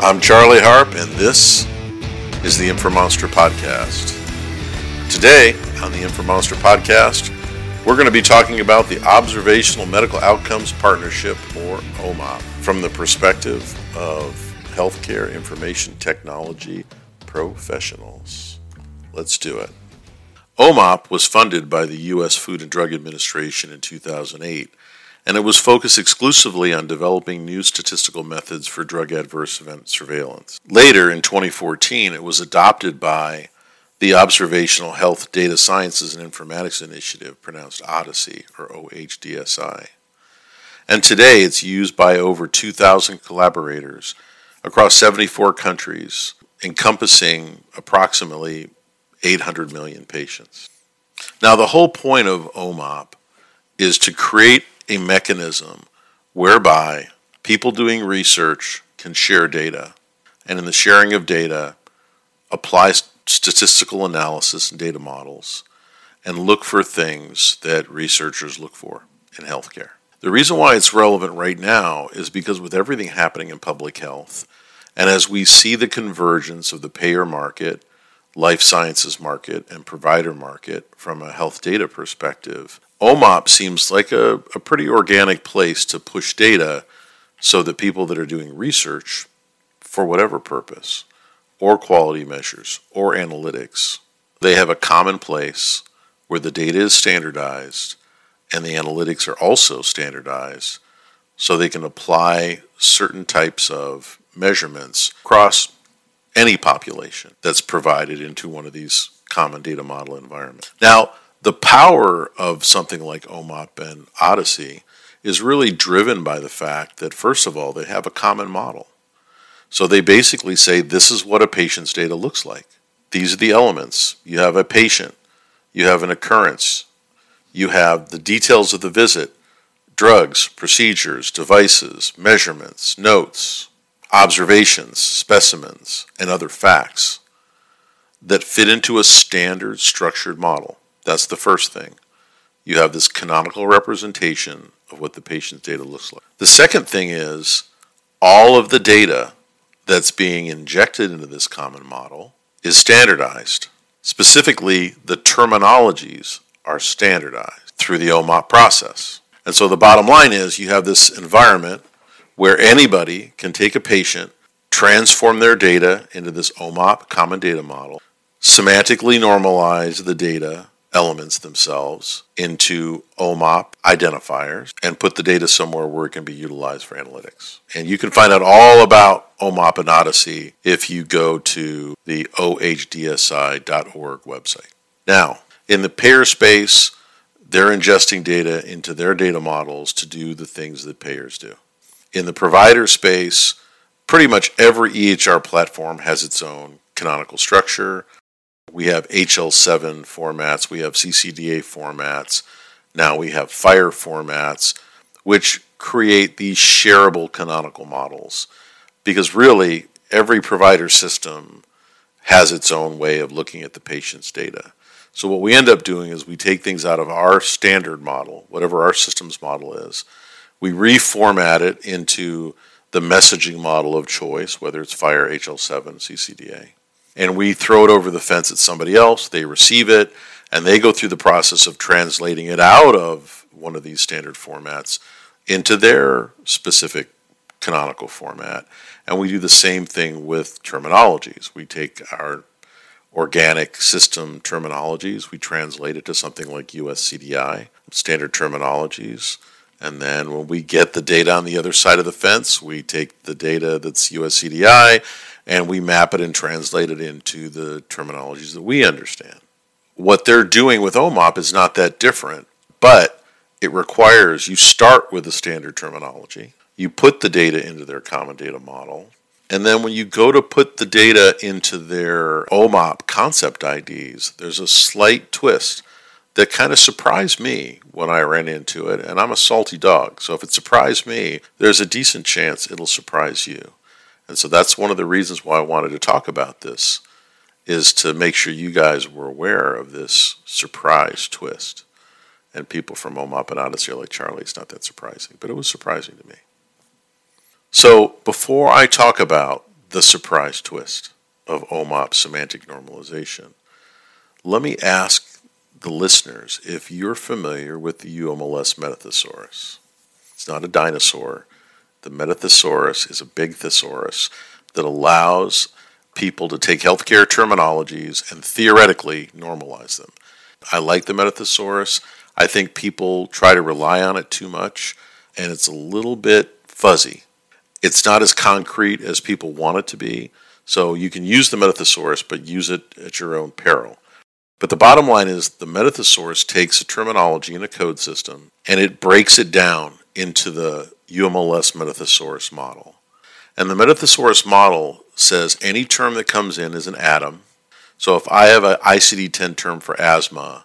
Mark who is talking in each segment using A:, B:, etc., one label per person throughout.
A: I'm Charlie Harp, and this is the InfoMonster Podcast. Today, on the InfoMonster Podcast, we're going to be talking about the Observational Medical Outcomes Partnership, or OMOP, from the perspective of healthcare information technology professionals. Let's do it. OMOP was funded by the U.S. Food and Drug Administration in 2008 and it was focused exclusively on developing new statistical methods for drug adverse event surveillance. Later, in 2014, it was adopted by the Observational Health Data Sciences and Informatics Initiative, pronounced Odyssey or OHDSI. And today it's used by over 2,000 collaborators across 74 countries, encompassing approximately 800 million patients. Now, the whole point of OMOP is to create a mechanism whereby people doing research can share data, and in the sharing of data, apply statistical analysis and data models, and look for things that researchers look for in healthcare. The reason why it's relevant right now is because with everything happening in public health, and as we see the convergence of the payer market, life sciences market, and provider market from a health data perspective, OMOP seems like a, a pretty organic place to push data so that people that are doing research for whatever purpose, or quality measures, or analytics, they have a common place where the data is standardized and the analytics are also standardized so they can apply certain types of measurements across any population that's provided into one of these common data model environments. Now, the power of something like OMOP and Odyssey is really driven by the fact that, first of all, they have a common model. So they basically say this is what a patient's data looks like. These are the elements. You have a patient, you have an occurrence, you have the details of the visit, drugs, procedures, devices, measurements, notes, observations, specimens, and other facts that fit into a standard structured model. That's the first thing. You have this canonical representation of what the patient's data looks like. The second thing is all of the data that's being injected into this common model is standardized. Specifically, the terminologies are standardized through the OMOP process. And so the bottom line is you have this environment where anybody can take a patient, transform their data into this OMOP common data model, semantically normalize the data elements themselves into OMOP identifiers and put the data somewhere where it can be utilized for analytics. And you can find out all about OMOP and Odyssey if you go to the ohdsi.org website. Now, in the payer space, they're ingesting data into their data models to do the things that payers do. In the provider space, pretty much every EHR platform has its own canonical structure, we have HL7 formats, we have CCDA formats, now we have FHIR formats, which create these shareable canonical models. Because really, every provider system has its own way of looking at the patient's data. So, what we end up doing is we take things out of our standard model, whatever our systems model is, we reformat it into the messaging model of choice, whether it's FHIR, HL7, CCDA and we throw it over the fence at somebody else. They receive it, and they go through the process of translating it out of one of these standard formats into their specific canonical format. And we do the same thing with terminologies. We take our organic system terminologies, we translate it to something like USCDI, standard terminologies. And then when we get the data on the other side of the fence, we take the data that's USCDI and we map it and translate it into the terminologies that we understand. What they're doing with OMOP is not that different, but it requires you start with the standard terminology, you put the data into their common data model, and then when you go to put the data into their OMOP concept IDs, there's a slight twist that kind of surprised me when I ran into it. And I'm a salty dog, so if it surprised me, there's a decent chance it'll surprise you. And so that's one of the reasons why I wanted to talk about this is to make sure you guys were aware of this surprise twist. And people from OMOP and Odyssey are like, Charlie, it's not that surprising. But it was surprising to me. So before I talk about the surprise twist of OMOP semantic normalization. Let me ask the listeners if you're familiar with the UMLS Metathesaurus. It's not a dinosaur. The Metathesaurus is a big thesaurus that allows people to take healthcare terminologies and theoretically normalize them. I like the Metathesaurus. I think people try to rely on it too much, and it's a little bit fuzzy. It's not as concrete as people want it to be, so you can use the Metathesaurus, but use it at your own peril. But the bottom line is the Metathesaurus takes a terminology in a code system and it breaks it down into the UMLS Metathesaurus model. And the Metathesaurus model says any term that comes in is an atom. So if I have an ICD 10 term for asthma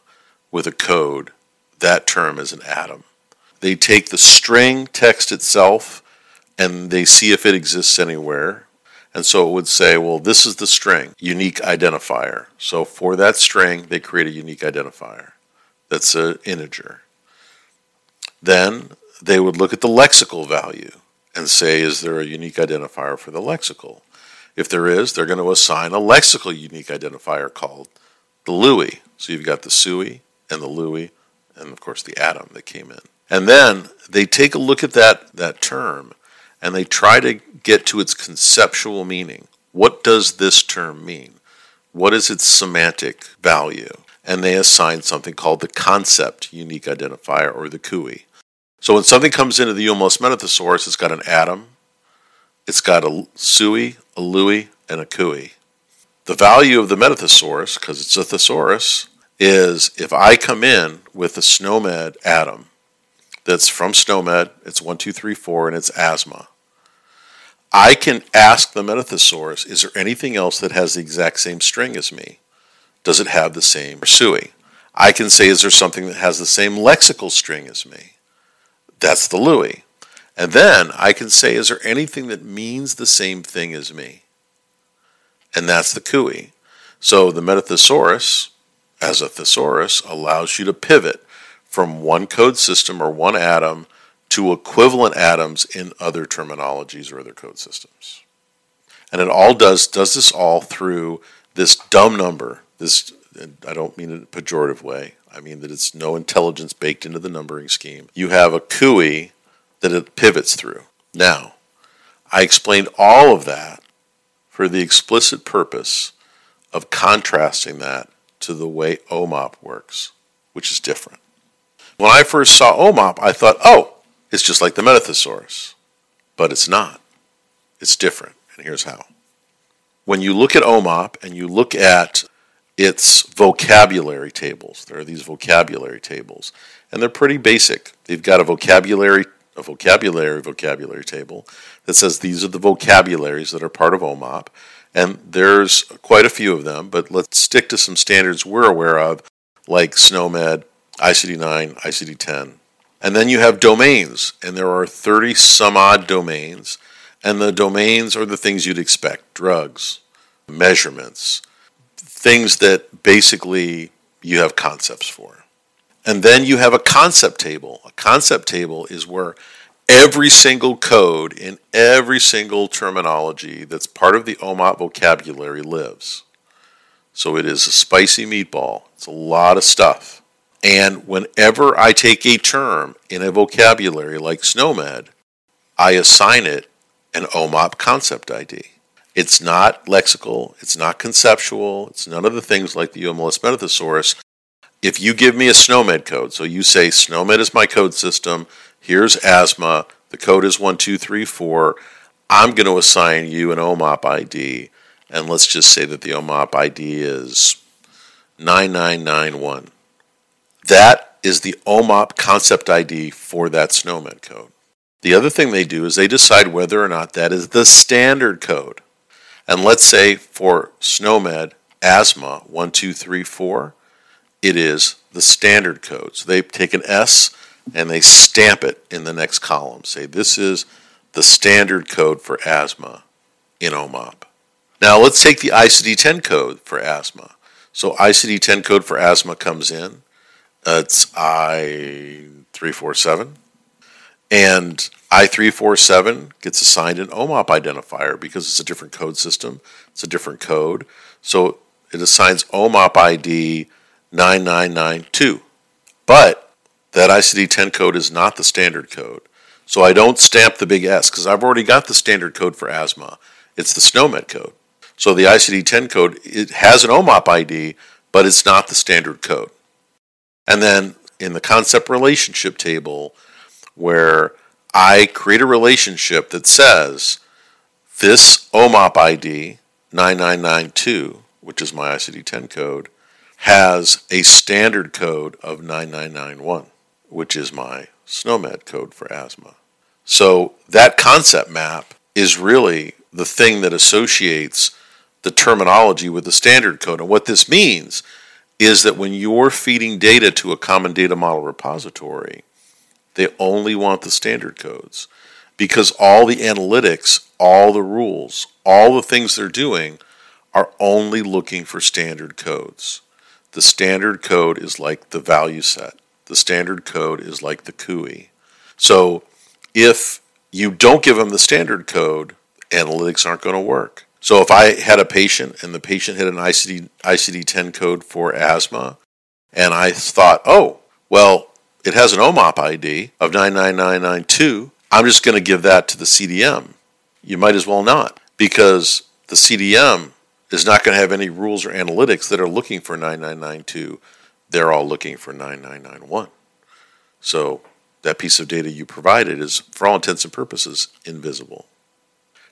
A: with a code, that term is an atom. They take the string text itself and they see if it exists anywhere. And so it would say, well, this is the string, unique identifier. So for that string, they create a unique identifier that's an integer. Then they would look at the lexical value and say, is there a unique identifier for the lexical? If there is, they're going to assign a lexical unique identifier called the LUI. So you've got the SUI and the LUI, and of course the atom that came in. And then they take a look at that, that term and they try to get to its conceptual meaning. What does this term mean? What is its semantic value? And they assign something called the concept unique identifier or the CUI. So when something comes into the UMLS metathesaurus, it's got an atom, it's got a SUI, a LUI, and a CUI. The value of the metathesaurus, because it's a thesaurus, is if I come in with a SNOMED atom that's from SNOMED, it's 1234, and it's asthma. I can ask the metathesaurus, is there anything else that has the exact same string as me? Does it have the same SUI? I can say, is there something that has the same lexical string as me? That's the LUI. And then I can say, is there anything that means the same thing as me? And that's the CUI. So the metathesaurus, as a thesaurus, allows you to pivot from one code system or one atom to equivalent atoms in other terminologies or other code systems. And it all does does this all through this dumb number. This I don't mean in a pejorative way. I mean that it's no intelligence baked into the numbering scheme. You have a CUI that it pivots through. Now, I explained all of that for the explicit purpose of contrasting that to the way OMOP works, which is different. When I first saw OMOP, I thought, oh, it's just like the Metathesaurus, but it's not. It's different, and here's how. When you look at OMOP and you look at its vocabulary tables, there are these vocabulary tables, and they're pretty basic. They've got a vocabulary a vocabulary vocabulary table that says these are the vocabularies that are part of OMOP, and there's quite a few of them, but let's stick to some standards we're aware of, like SNOMED, ICD 9, ICD 10, and then you have domains, and there are 30 some odd domains. And the domains are the things you'd expect drugs, measurements, things that basically you have concepts for. And then you have a concept table. A concept table is where every single code in every single terminology that's part of the OMOP vocabulary lives. So it is a spicy meatball. It's a lot of stuff. And whenever I take a term in a vocabulary like SNOMED, I assign it an OMOP concept ID. It's not lexical, it's not conceptual, it's none of the things like the UMLS Metathesaurus. If you give me a SNOMED code, so you say SNOMED is my code system, here's asthma, the code is 1234, I'm going to assign you an OMOP ID, and let's just say that the OMOP ID is 9991. That is the OMOP concept ID for that SNOMED code. The other thing they do is they decide whether or not that is the standard code. And let's say for SNOMED asthma 1234, it is the standard code. So they take an S and they stamp it in the next column. Say this is the standard code for asthma in OMOP. Now let's take the ICD 10 code for asthma. So ICD 10 code for asthma comes in. It's I three four seven, and I347 gets assigned an OMOP identifier because it's a different code system, it's a different code. So it assigns OMOP ID 9992. But that ICD 10 code is not the standard code. So I don't stamp the big S because I've already got the standard code for asthma. It's the SNOMED code. So the ICD 10 code, it has an OMOP ID, but it's not the standard code. And then in the concept relationship table, where I create a relationship that says this OMOP ID 9992, which is my ICD 10 code, has a standard code of 9991, which is my SNOMED code for asthma. So that concept map is really the thing that associates the terminology with the standard code. And what this means is that when you're feeding data to a common data model repository, they only want the standard codes because all the analytics, all the rules, all the things they're doing are only looking for standard codes. The standard code is like the value set. The standard code is like the CUI. So if you don't give them the standard code, analytics aren't going to work. So if I had a patient and the patient had an ICD ICD 10 code for asthma, and I thought, oh, well, it has an OMOP ID of 99992, I'm just going to give that to the CDM. You might as well not, because the CDM is not going to have any rules or analytics that are looking for 9992. They're all looking for 9991. So that piece of data you provided is, for all intents and purposes, invisible.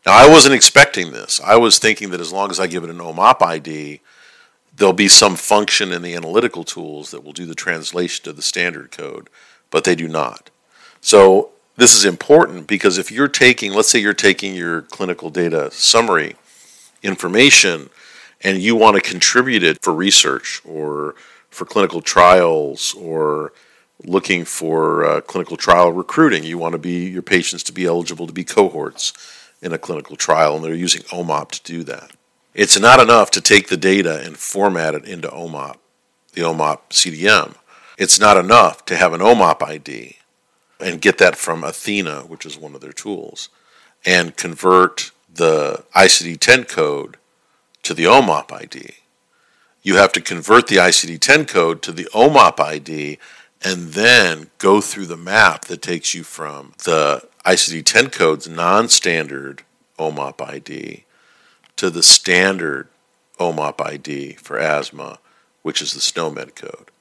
A: Now, I wasn't expecting this. I was thinking that as long as I give it an OMOP ID, there'll be some function in the analytical tools that will do the translation to the standard code, but they do not. So, this is important because if you're taking, let's say you're taking your clinical data summary information and you want to contribute it for research or for clinical trials or looking for uh, clinical trial recruiting, you want to be your patients to be eligible to be cohorts in a clinical trial, and they're using OMOP to do that. It's not enough to take the data and format it into OMOP, the OMOP CDM. It's not enough to have an OMOP ID and get that from Athena, which is one of their tools, and convert the ICD 10 code to the OMOP ID. You have to convert the ICD 10 code to the OMOP ID and then go through the map that takes you from the ICD 10 code's non standard OMOP ID to the standard OMOP ID for asthma, which is the SNOMED code.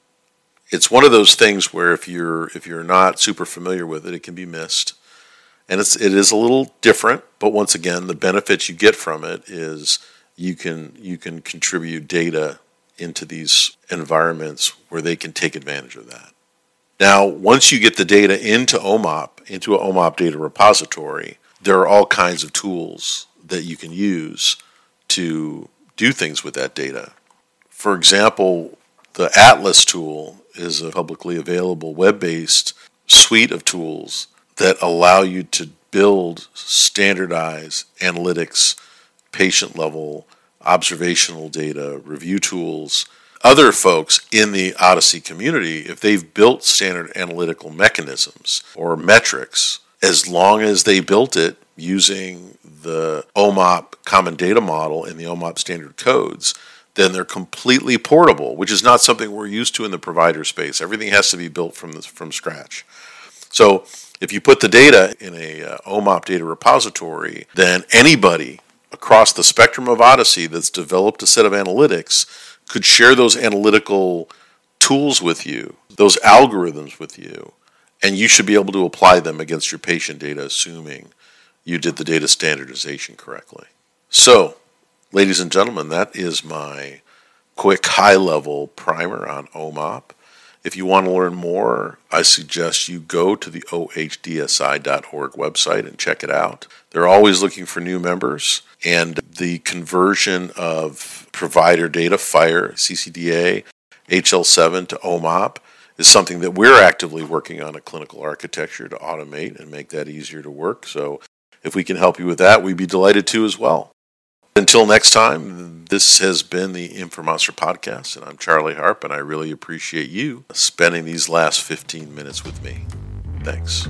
A: It's one of those things where if you're if you're not super familiar with it, it can be missed. And it's it is a little different, but once again, the benefits you get from it is you can you can contribute data into these environments where they can take advantage of that. Now, once you get the data into OMOP, into an OMOP data repository, there are all kinds of tools that you can use to do things with that data. For example, the Atlas tool is a publicly available web based suite of tools that allow you to build standardized analytics, patient level, observational data, review tools other folks in the Odyssey community, if they've built standard analytical mechanisms or metrics, as long as they built it using the OMOP common data model and the OMOP standard codes, then they're completely portable, which is not something we're used to in the provider space. Everything has to be built from the, from scratch. So if you put the data in a uh, OMOP data repository, then anybody across the spectrum of Odyssey that's developed a set of analytics could share those analytical tools with you, those algorithms with you, and you should be able to apply them against your patient data, assuming you did the data standardization correctly. So, ladies and gentlemen, that is my quick high level primer on OMOP. If you want to learn more, I suggest you go to the ohdsi.org website and check it out. They're always looking for new members, and the conversion of provider data, FHIR, CCDA, HL7 to OMOP is something that we're actively working on a clinical architecture to automate and make that easier to work. So if we can help you with that, we'd be delighted to as well. Until next time, this has been the InfoMonster podcast, and I'm Charlie Harp, and I really appreciate you spending these last 15 minutes with me. Thanks.